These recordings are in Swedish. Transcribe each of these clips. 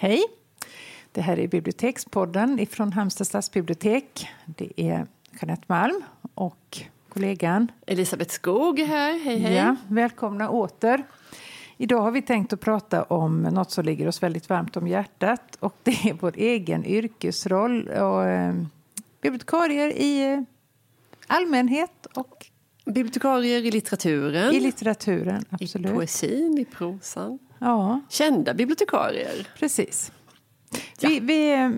Hej! Det här är Bibliotekspodden från Halmstad stadsbibliotek. Det är Jeanette Malm och kollegan Elisabeth Skog här. Hej, hej. Ja, välkomna åter. Idag har vi tänkt att prata om något som ligger oss väldigt varmt om hjärtat och det är vår egen yrkesroll och eh, bibliotekarier i eh, allmänhet och Bibliotekarier i litteraturen. i litteraturen. Absolut. I poesin, i prosan. Ja, Kända bibliotekarier. precis. Vi, vi eh,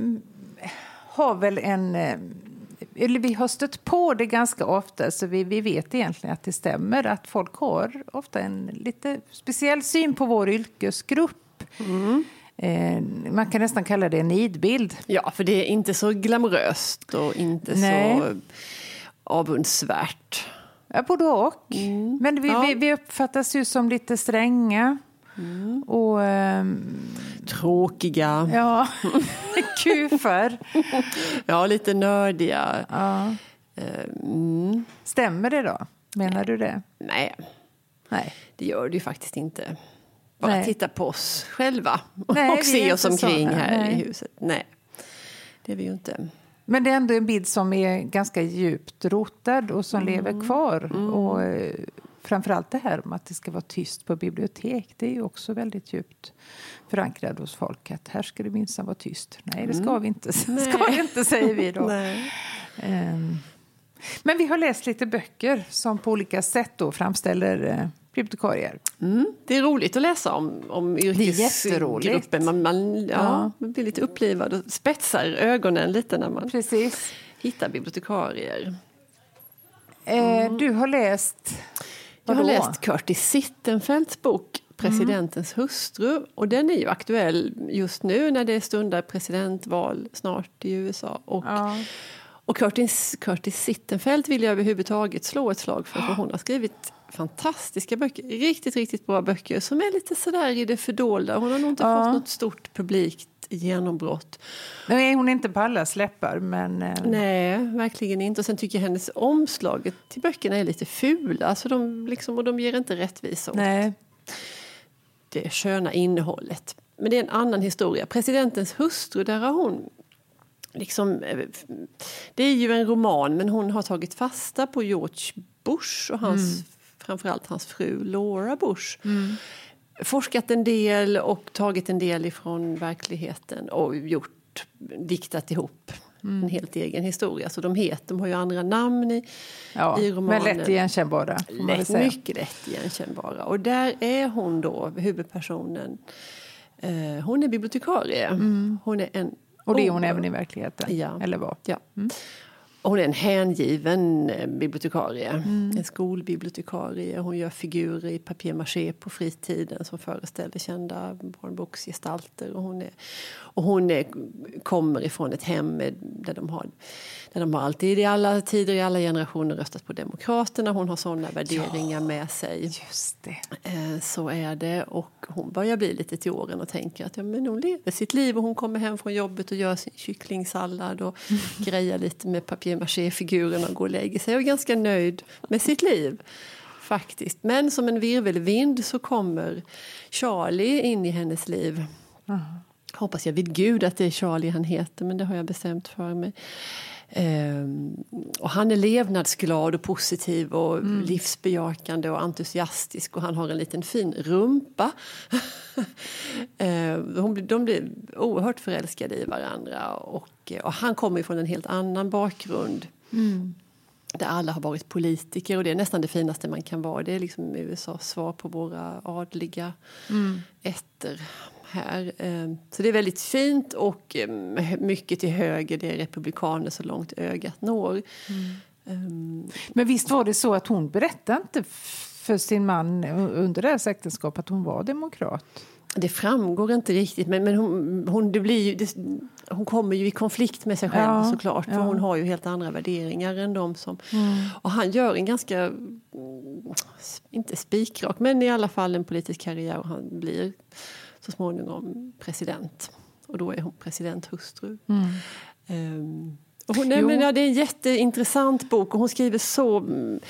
har väl en... eh, Eller vi har stött på det ganska ofta, så vi, vi vet egentligen att det stämmer att folk har ofta en lite speciell syn på vår yrkesgrupp. Eh, man kan nästan kalla det en nidbild. Ja, för det är inte så glamoröst och inte Nej. så avundsvärt. Ja, både och. Men vi, Ja. vi, vi uppfattas ju som lite stränga. Och ehm, Tråkiga, ja, kufar. ja, lite nördiga. Ja. Mm. Stämmer det då? Menar du det? Nej, Nej. det gör det ju faktiskt inte. Bara Nej. titta på oss själva Nej, och se oss omkring såna. här Nej. i huset. Nej, det är vi ju inte. Men det är ändå en bild som är ganska djupt rotad och som Mm. lever kvar. Och eh, framförallt det här om att det ska vara tyst på bibliotek. Det är ju också väldigt djupt förankrat hos folk. Att här ska det minsann vara tyst. Nej, det ska vi inte. ska vi inte, säger vi då. Mm. Nej. Ehm, Men vi har läst lite böcker som på olika sätt då framställer eh, bibliotekarier. Mm. Det är roligt att läsa om, om yrkesgruppen. Man, man, ja, Ja. man blir lite upplivad och spetsar ögonen lite när man Precis. hittar bibliotekarier. Eh, Du har läst... Jag har läst Curtis Sittenfeldts bok Presidentens hustru. Och den är ju aktuell just nu när det stundar presidentval snart i USA. Och, Ja. och Curtis, Curtis Sittenfeld vill jag överhuvudtaget slå ett slag för. För hon har skrivit fantastiska böcker. Riktigt, riktigt bra böcker som är lite sådär i det fördolda. Hon har nog inte Ja. fått något stort publikt genombrott. Nu är hon inte på alla släppar, men... eh, Nej, verkligen inte. Och sen tycker jag hennes omslaget till böckerna är lite fula. Alltså de, liksom, och de ger inte rättvisa åt Nej. det sköna innehållet. Men det är en annan historia. Presidentens hustru, där har hon... Liksom, eh, det är ju en roman, men hon har tagit fasta på George Bush och hans, framförallt hans fru Laura Bush. Forskat en del och tagit en del ifrån verkligheten och gjort, diktat ihop en helt egen historia. Så de heter, de har ju andra namn i, Ja, i men romanen. lätt igenkännbara, Lätt, mycket lätt igenkännbara. Och där är hon då, huvudpersonen, eh, hon är bibliotekarie. Hon är en Och det är hon även i verkligheten, Ja. eller vad? Ja. Och hon är en hängiven eh, bibliotekarie, en skolbibliotekarie. Hon gör figurer i papier-maché på fritiden som föreställer kända barnboksgestalter. Och hon, är, och hon är, kommer ifrån ett hem där, de har, där de har alltid i alla tider, i alla generationer röstat på Demokraterna. Hon har sådana värderingar med sig. Just det. Eh, Så är det. Och hon börjar bli lite till åren och tänker att ja, men hon lever sitt liv och hon kommer hem från jobbet och gör sin kycklingsallad och grejar lite med papier-maché-figurerna och går och lägger sig och är ganska nöjd med sitt liv. Faktiskt. Men som en virvelvind så kommer Charlie in i hennes liv. Hoppas jag vid gud att det är Charlie han heter, men det har jag bestämt för mig. Ehm, och han är levnadsglad och positiv och livsbejakande och entusiastisk och han har en liten fin rumpa. Ehm, hon de blir oerhört förälskade i varandra och, och han kommer från en helt annan bakgrund. Där alla har varit politiker och det är nästan det finaste man kan vara. Det är liksom USAs svar på våra adliga ätter här. Eh, Så det är väldigt fint och eh, mycket till höger. Det är republikaner så långt ögat når. Eh, Men visst var det så att hon berättade inte för sin man under deras äktenskap att hon var demokrat? Det framgår inte riktigt, men, men hon, hon, det blir ju, det, hon kommer ju i konflikt med sig själv Ja, såklart. För ja. hon har ju helt andra värderingar än de som... Och han gör en ganska, mm, inte spikrak, men i alla fall en politisk karriär och han blir så småningom president. Och då är hon presidenthustru. Ehm, och hon, nej, men, ja, det är en jätteintressant bok och hon skriver så... mm,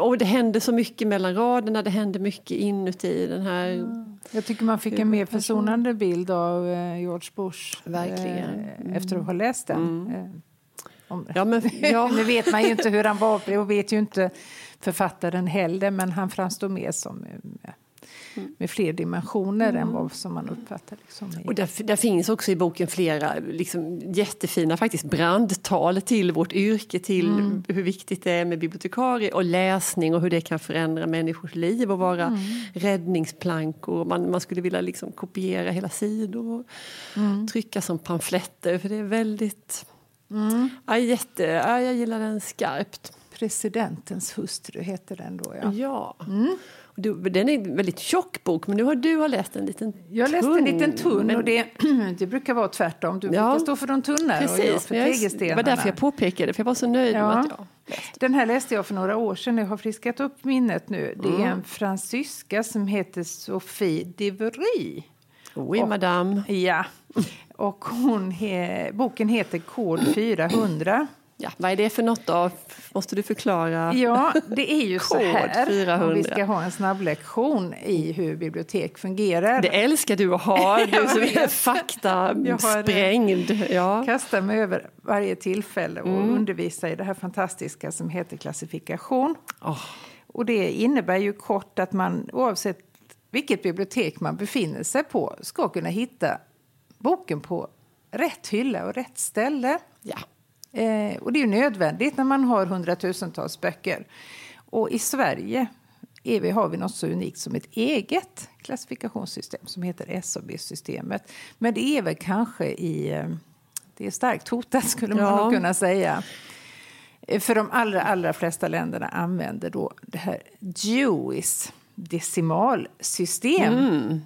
Och det händer så mycket mellan raderna, det händer mycket inuti den här Jag tycker man fick en mer försonande bild av eh, George Bush Verkligen. eh, efter att ha läst den. Eh, om, Ja, men, ja. nu vet man ju inte hur han var och vet ju inte författaren heller men han framstår mer som eh, med fler dimensioner än vad som man uppfattar. Liksom, Och där, där finns också i boken flera liksom, jättefina faktiskt brandtal till vårt yrke, till hur viktigt det är med bibliotekarie och läsning och hur det kan förändra människors liv och vara räddningsplankor. Man, man skulle vilja liksom kopiera hela sidor och trycka som pamfletter för det är väldigt... Ja, jätte, ja, jag gillar den skarpt. Presidentens hustru heter den då. Ja. Ja. Och Du, den är en väldigt tjock bok, men nu har du har läst en liten Jag läste tunn. en liten tunn och det, det brukar vara tvärtom. Du Ja. brukar stå för de tunna och jag Precis, för jag, det tegelstenarna. var därför jag påpekade för jag var så nöjd Ja. med att jag Den här läste jag för några år sedan. Jag har friskat upp minnet nu. Det är Mm. en fransyska som heter Sophie Devery. Oui, Och- madame. Ja, och hon he, boken heter Kod 400. Ja, vad är det för något då? Måste du förklara? Ja, det är ju så här 400. om vi ska ha en snabblektion i hur bibliotek fungerar. Det älskar du att ha, du som är faktasprängd. Ja. kastar mig över varje tillfälle och Mm. undervisar i det här fantastiska som heter klassifikation. Åh, Och det innebär ju kort att man oavsett vilket bibliotek man befinner sig på ska kunna hitta boken på rätt hylla och rätt ställe. ja. Eh, och det är nödvändigt när man har hundratusentals böcker. Och i Sverige vi, har vi något så unikt som ett eget klassifikationssystem som heter SAB-systemet. Men det är väl kanske i... eh, Det är starkt hotat skulle man Ja. kunna säga. Eh, För de allra, allra flesta länderna använder då det här Dewis decimalsystem. Mm.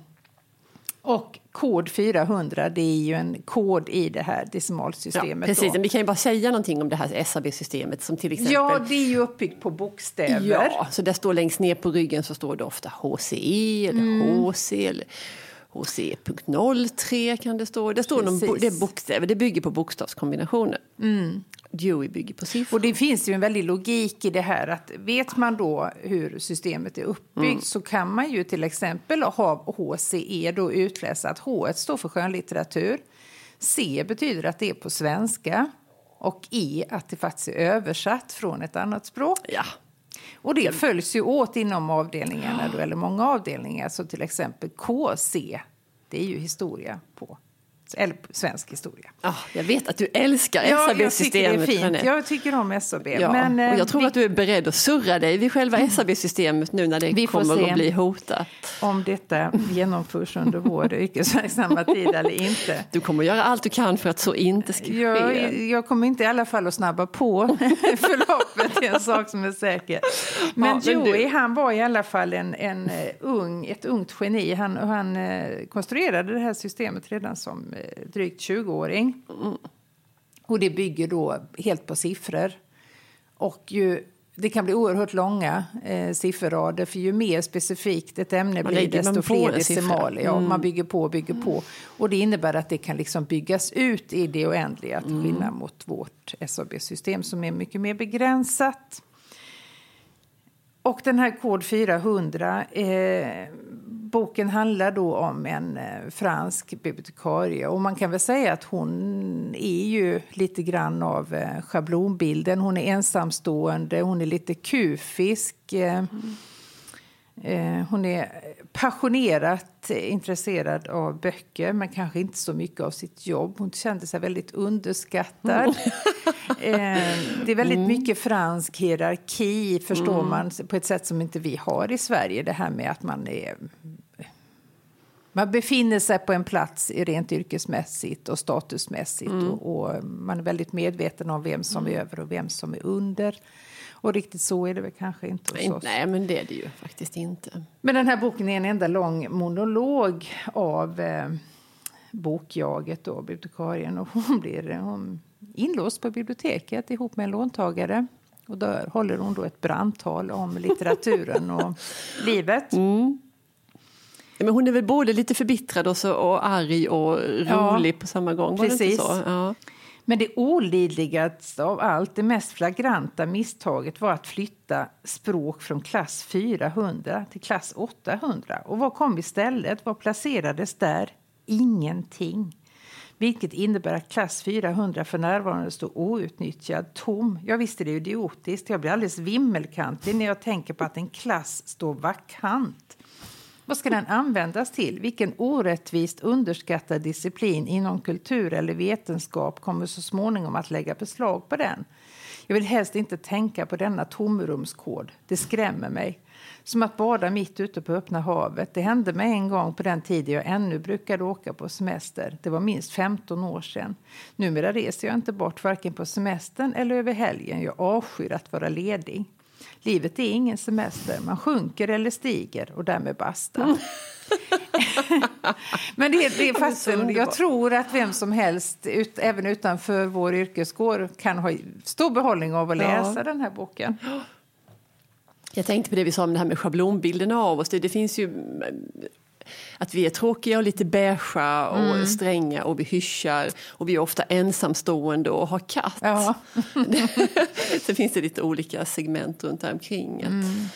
Och kod 400 det är ju en kod i det här ja, decimalsystemet. precis. då. Men vi kan ju bara säga någonting om det här SAB-systemet som till exempel Ja, det är ju uppbyggt på bokstäver. Ja, så där står längst ner på ryggen så står det ofta HCE eller Mm. HC eller HC.03 kan det stå. Det står någon, Precis. det är bokstäver, det bygger på bokstavskombinationer. Dewey bygger på siffror. Och det finns ju en väldig logik i det här att vet man då hur systemet är uppbyggt Mm. så kan man ju till exempel ha HCE då utläsa att H står för skönlitteratur. C betyder att det är på svenska och E att det faktiskt är översatt från ett annat språk. Ja, Och det följs ju åt inom avdelningarna, då, eller många avdelningar. Så till exempel KC, det är ju historia på, eller svensk historia. Ah, jag vet att du älskar Ja, jag tycker det är SAB-systemet. fint. Jeanette. Jag tycker om SAB. Ja, Men, eh, och jag tror vi- att du är beredd att surra dig vid själva SAB-systemet nu när det Vi kommer att bli hotat. om detta genomförs under vår yrkesverksamma tid eller inte. Du kommer att göra allt du kan för att så inte ska ske. Jag, jag kommer inte i alla fall att snabba på förloppet, det är en sak som är säker. Men, Ja, men du- Joey, han var i alla fall en, en eh, ung, ett ungt geni. Han, han eh, konstruerade det här systemet redan som eh, drygt 20-åring. Och det bygger då helt på siffror. Och ju, det kan bli oerhört långa eh, sifferrader för ju mer specifikt ett ämne Man blir desto fler decimaler. Ja, Mm. Man bygger på och bygger på. Och det innebär att det kan liksom byggas ut i det oändliga till Mm. skillnad mot vårt SAB-system som är mycket mer begränsat. Och den här kod 400, eh, boken handlar då om en eh, fransk bibliotekarie. Och man kan väl säga att hon är ju lite grann av eh, schablonbilden. Hon är ensamstående, hon är lite kufisk. Eh, eh, hon är passionerat intresserad av böcker men kanske inte så mycket av sitt jobb. Hon kände sig väldigt underskattad. Eh, det är väldigt mycket fransk hierarki, förstår man, på ett sätt som inte vi har i Sverige. Det här med att man är... Man befinner sig på en plats rent yrkesmässigt och statusmässigt och, och man är väldigt medveten om vem som är över och vem som är under. Och riktigt så är det väl kanske inte hos Nej, oss. nej, men det är det ju faktiskt inte. Men den här boken är en enda lång monolog av eh, bokjaget och bibliotekarien. Och hon blir hon inlåst på biblioteket ihop med en låntagare. Och där håller hon då ett brandtal om litteraturen och livet. Ja, Men hon är väl både lite förbittrad och, så, och arg och rolig på samma gång? Var precis. Ja. Men det olidligaste av allt, det mest flagranta misstaget var att flytta språk från klass 400 till klass 800. Och vad kom istället? Vad placerades där? Ingenting. Vilket innebär att klass 400 för närvarande står outnyttjad, tom. Jag visste det är idiotiskt. Jag blir alldeles vimmelkantig när jag tänker på att en klass står vakant. Vad ska den användas till? Vilken orättvist underskattad disciplin inom kultur eller vetenskap kommer så småningom att lägga beslag på den? Jag vill helst inte tänka på denna tomrumskod. Det skrämmer mig. Som att bada mitt ute på öppna havet. Det hände mig en gång på den tiden jag ännu brukade åka på semester. Det var minst 15 år sedan. Numera reser jag inte bort varken på semestern eller över helgen. Jag avskyr att vara ledig. Livet är ingen semester. Man sjunker eller stiger och därmed basta. Mm. Men det, det är fasen, jag tror att vem som helst, ut, även utanför vår yrkeskår kan ha stor behållning av att läsa ja. den här boken. Jag tänkte på det vi sa om det här med schablonbilderna av oss. Det, det finns ju att vi är tråkiga och lite beigea och mm. stränga och vi hyschar och vi är ofta ensamstående och har katt. Ja. Sen finns det lite olika segment runt omkring. Att, mm.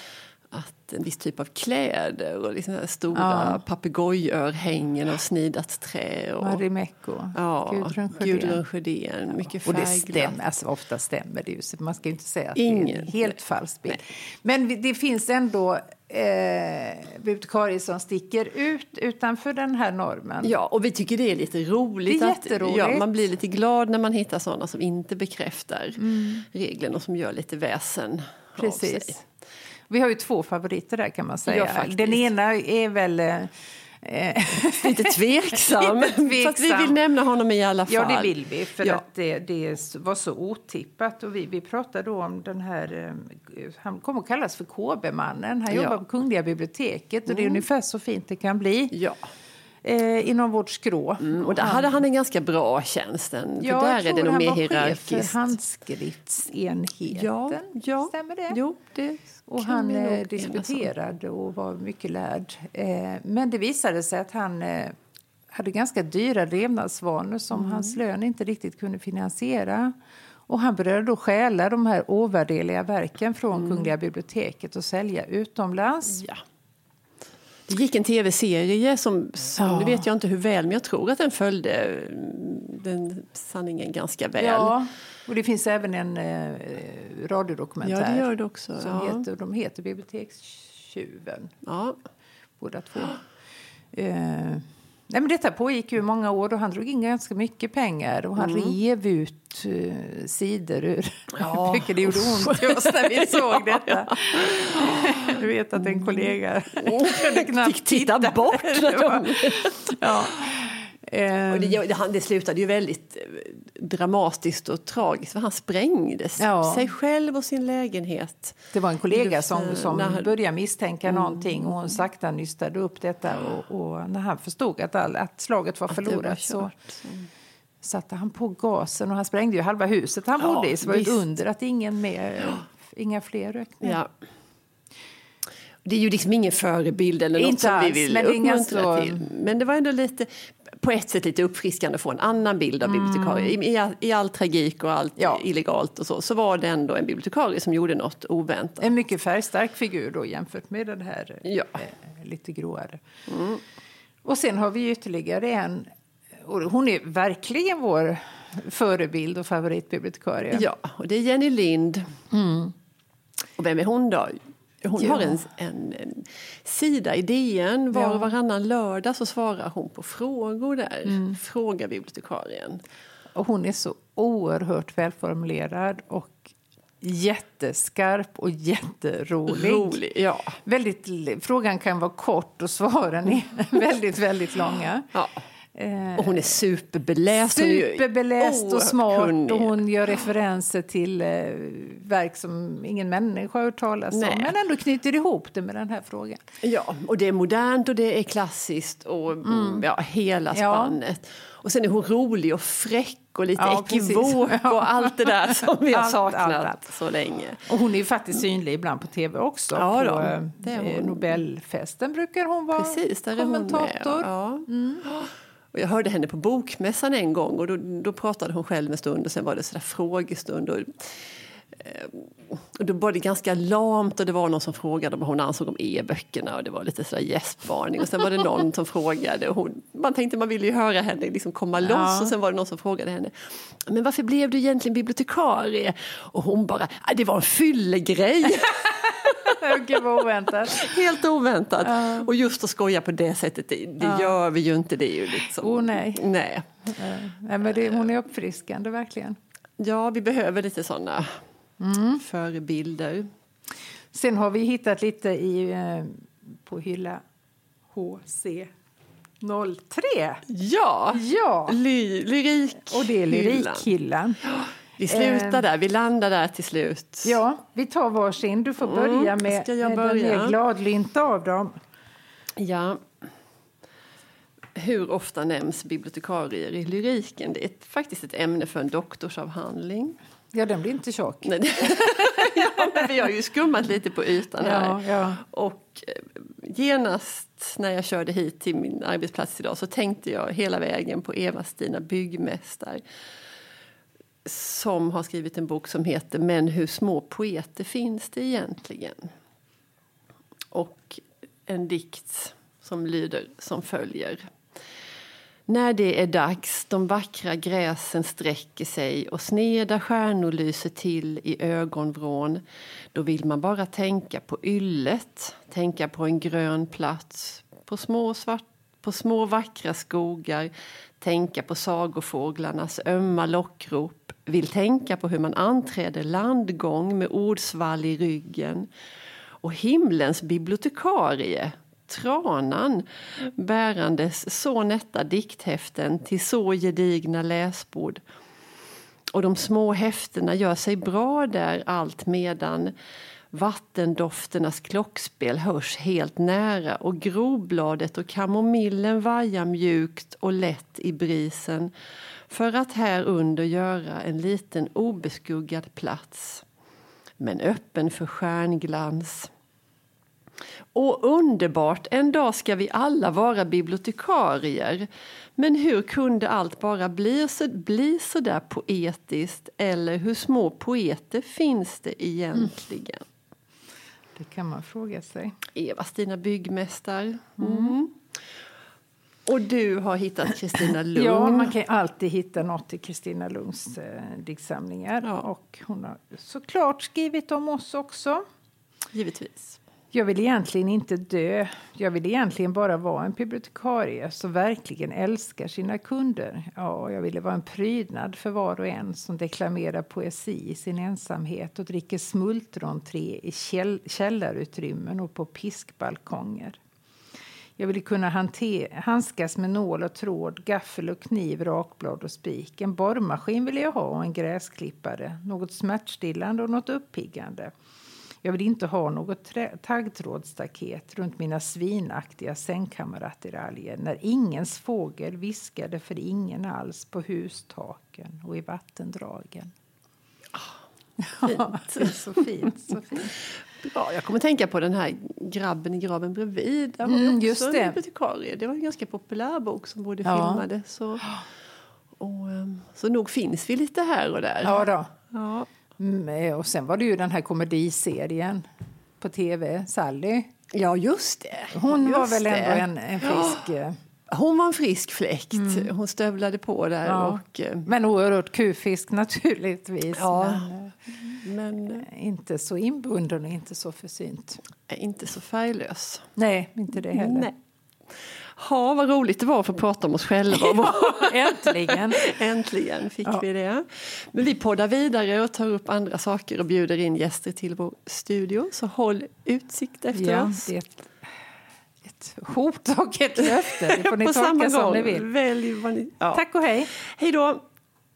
att en viss typ av kläder och liksom stora ja. papegojörhängen av snidat trä. Och, Marimekko, ja, Gudrun Sjödén. Mycket och det stämmer, alltså, ofta stämmer det ju, man ska inte säga att Ingen. det är en helt falsk bild. Men det finns ändå eh, bibliotekarier som sticker ut utanför den här normen. Ja, och vi tycker det är lite roligt. Det är jätteroligt. Att, ja, man blir lite glad när man hittar sådana som inte bekräftar mm. reglerna och som gör lite väsen Precis. av sig. Vi har ju två favoriter där kan man säga. Ja, den ena är väl Eh, lite tveksam. Lite tveksam. Fast vi vill nämna honom i alla fall. Ja, det vill vi. För ja. att det, det, var så otippat. Och vi, vi pratade då om den här... Eh, han kommer att kallas för KB-mannen. Han jobbar på Kungliga biblioteket. Och mm. det är mm. ungefär så fint det kan bli. Ja eh, inom vårt skrå. Mm, och där hade han en ganska bra tjänst. Ja, där är det nog mer hierarkiskt. Han var chef för handskriftsenheten. Ja, ja. Stämmer det? Jo, det och han eh, disputerade och var mycket lärd. Eh, men det visade sig att han eh, hade ganska dyra levnadsvanor som mm. hans lön inte riktigt kunde finansiera. Och han började då stjäla de här ovärdeliga verken från mm. Kungliga biblioteket och sälja utomlands. Ja. Det gick en tv-serie som, som ja. nu vet jag inte hur väl, men jag tror att den följde mm, den sanningen ganska väl. Ja, och det finns även en eh, radiodokumentär. Ja, det gör det också. Som ja. heter, de heter Bibliotekstjuven. Ja. Båda två. Eh, Nej, men detta pågick ju många år och han drog in ganska mycket pengar och han mm. rev ut uh, sidor ur ja. böcker. Det gjorde ont i oss när vi såg detta. Du vet att en kollega oh. kunde knappt Fick titta, titta bort. ja. Och det, det, det slutade ju väldigt eh, dramatiskt och tragiskt för han sprängde ja. sig själv och sin lägenhet. Det var en kollega som, som när, började misstänka mm. någonting och hon sakta nystade upp detta och, och när han förstod att, all, att slaget var förlorat var så satte han på gasen och han sprängde ju halva huset han ja, bodde i så det var ett under att ingen mer, inga fler rök ja. Det är ju liksom ingen förebild eller något Inte som alls, vi vill uppmuntra till. Men det var ändå lite på ett sätt lite uppfriskande att få en annan bild av mm. bibliotekarie. I, i, I, all tragik och allt ja. illegalt och så, så var det ändå en bibliotekarie som gjorde något oväntat. En mycket färgstark figur då jämfört med den här ja. eh, lite gråare. Mm. Och sen har vi ytterligare en, hon är verkligen vår förebild och favoritbibliotekarie. Ja, och det är Jenny Lind. Mm. Och vem är hon då? Hon ja. har en, en, en, sida i DN. Var och varannan lördag så svarar hon på frågor där. Mm. Fråga bibliotekarien. Och hon är så oerhört välformulerad och jätteskarp och jätterolig. Rolig, ja. väldigt, frågan kan vara kort och svaren är väldigt, väldigt långa. Ja. Eh, och hon är superbeläst. Superbeläst och smart kunnig. och hon gör referenser till eh, verk som ingen människa har hört talas Nej. om men ändå knyter ihop det med den här frågan. Ja, och det är modernt och det är klassiskt och mm. ja, hela spannet. Ja. Och sen är hon rolig och fräck och lite ja, ekivok och allt det där som vi har saknat allt, allt. så länge. Och hon är ju faktiskt synlig ibland på tv också. Ja, på eh, Nobelfesten brukar hon vara Precis, där kommentator. Är hon med, ja. Mm. Och jag hörde henne på bokmässan en gång och då, då pratade hon själv en stund och sen var det sådär frågestund. Och, eh, och då var det ganska lamt och det var någon som frågade vad hon ansåg om e-böckerna och det var lite sådär gäspvarning och sen var det någon som frågade och hon, man tänkte man ville ju höra henne liksom komma loss Ja. och sen var det någon som frågade henne men varför blev du egentligen bibliotekarie? Och hon bara, "Ah, det var en fyllegrej. Gud vad oväntat. Helt oväntat. Och just att skoja på det sättet, det, det gör vi ju inte. Det är ju liksom... Oh, nej. nej. Nej, men det, hon är uppfriskande verkligen. Ja, vi behöver lite sådana Mm. förebilder. Sen har vi hittat lite i, eh, på hylla HC03. Ja, Ja, Ly, lyrik. och det är lyrikhyllan. Vi slutar Eh. där, vi landar där till slut. Ja, vi tar varsin. Du får börja med Mm, ska jag med börja? den mer gladlynta av dem. Ja. Hur ofta nämns bibliotekarier i lyriken? Det är faktiskt ett ämne för en doktorsavhandling. Ja, den blir inte tjock. Ja, men vi har ju skummat lite på ytan här. Ja, ja. Och eh, genast när jag körde hit till min arbetsplats idag så tänkte jag hela vägen på Eva-Stina Byggmästar som har skrivit en bok som heter Men hur små poeter finns det egentligen? Och en dikt som lyder som följer. När det är dags, de vackra gräsen sträcker sig och sneda stjärnor lyser till i ögonvrån då vill man bara tänka på yllet, tänka på en grön plats på små, svart, på små vackra skogar tänka på sagofåglarnas ömma lockrop vill tänka på hur man anträder landgång med ordsvall i ryggen och himlens bibliotekarie Tranan bärandes så nätta dikthäften till så gedigna läsbord. Och de små häftena gör sig bra där allt medan vattendofternas klockspel hörs helt nära och grobladet och kamomillen vajar mjukt och lätt i brisen för att här under göra en liten obeskuggad plats men öppen för stjärnglans. Och underbart, en dag ska vi alla vara bibliotekarier. Men hur kunde allt bara bli så, bli så där poetiskt? Eller hur små poeter finns det egentligen? Det kan man fråga sig. Eva-Stina Byggmästar. Mm. Och du har hittat Kristina Lugn. Ja, man kan alltid hitta något i Kristina Lunds eh, diktsamlingar. Ja. Och hon har såklart skrivit om oss också. Givetvis. Jag vill egentligen inte dö. Jag vill egentligen bara vara en bibliotekarie som verkligen älskar sina kunder. Ja, jag ville vara en prydnad för var och en som deklamerar poesi i sin ensamhet och dricker smultronte i käll källarutrymmen och på piskbalkonger. Jag ville kunna handskas med nål och tråd, gaffel och kniv, rakblad och spik. En borrmaskin ville jag ha och en gräsklippare. Något smärtstillande och något uppiggande. Jag vill inte ha något taggtrådsstaket runt mina svinaktiga sängkammarattiraljer när ingens fågel viskade för ingen alls på hustaken och i vattendragen. Ja, det är så fint. Så fint. Bra, jag kommer tänka på den här Grabben i graven bredvid. Där var Mm, det också just en det. bibliotekarie. Det var en ganska populär bok som både Ja. filmades och, och, ehm, Så nog finns vi lite här och där. Ja, då. Ja. Mm, eh, och sen var det ju den här komediserien på tv, Sally. Ja, just det. Hon var Just väl det. ändå en, en frisk... eh, Hon var en frisk fläkt. Hon stövlade på där. Ja. Och, eh, Men oerhört kufisk naturligtvis. Ja. Men, men eh, inte så inbunden och inte så försynt. eh, inte så färglös. Nej, inte det heller. Nej. Ha, vad roligt det var att få prata om oss själva. vår- Äntligen! Äntligen fick Ja. vi det. Men vi poddar vidare och tar upp andra saker och bjuder in gäster till vår studio. Så håll utsikt efter Ja, oss. det ett, hot och ett löfte. Det får ni tolka som ni vill. Välj vad ni... Ja. Tack och hej! Hej då!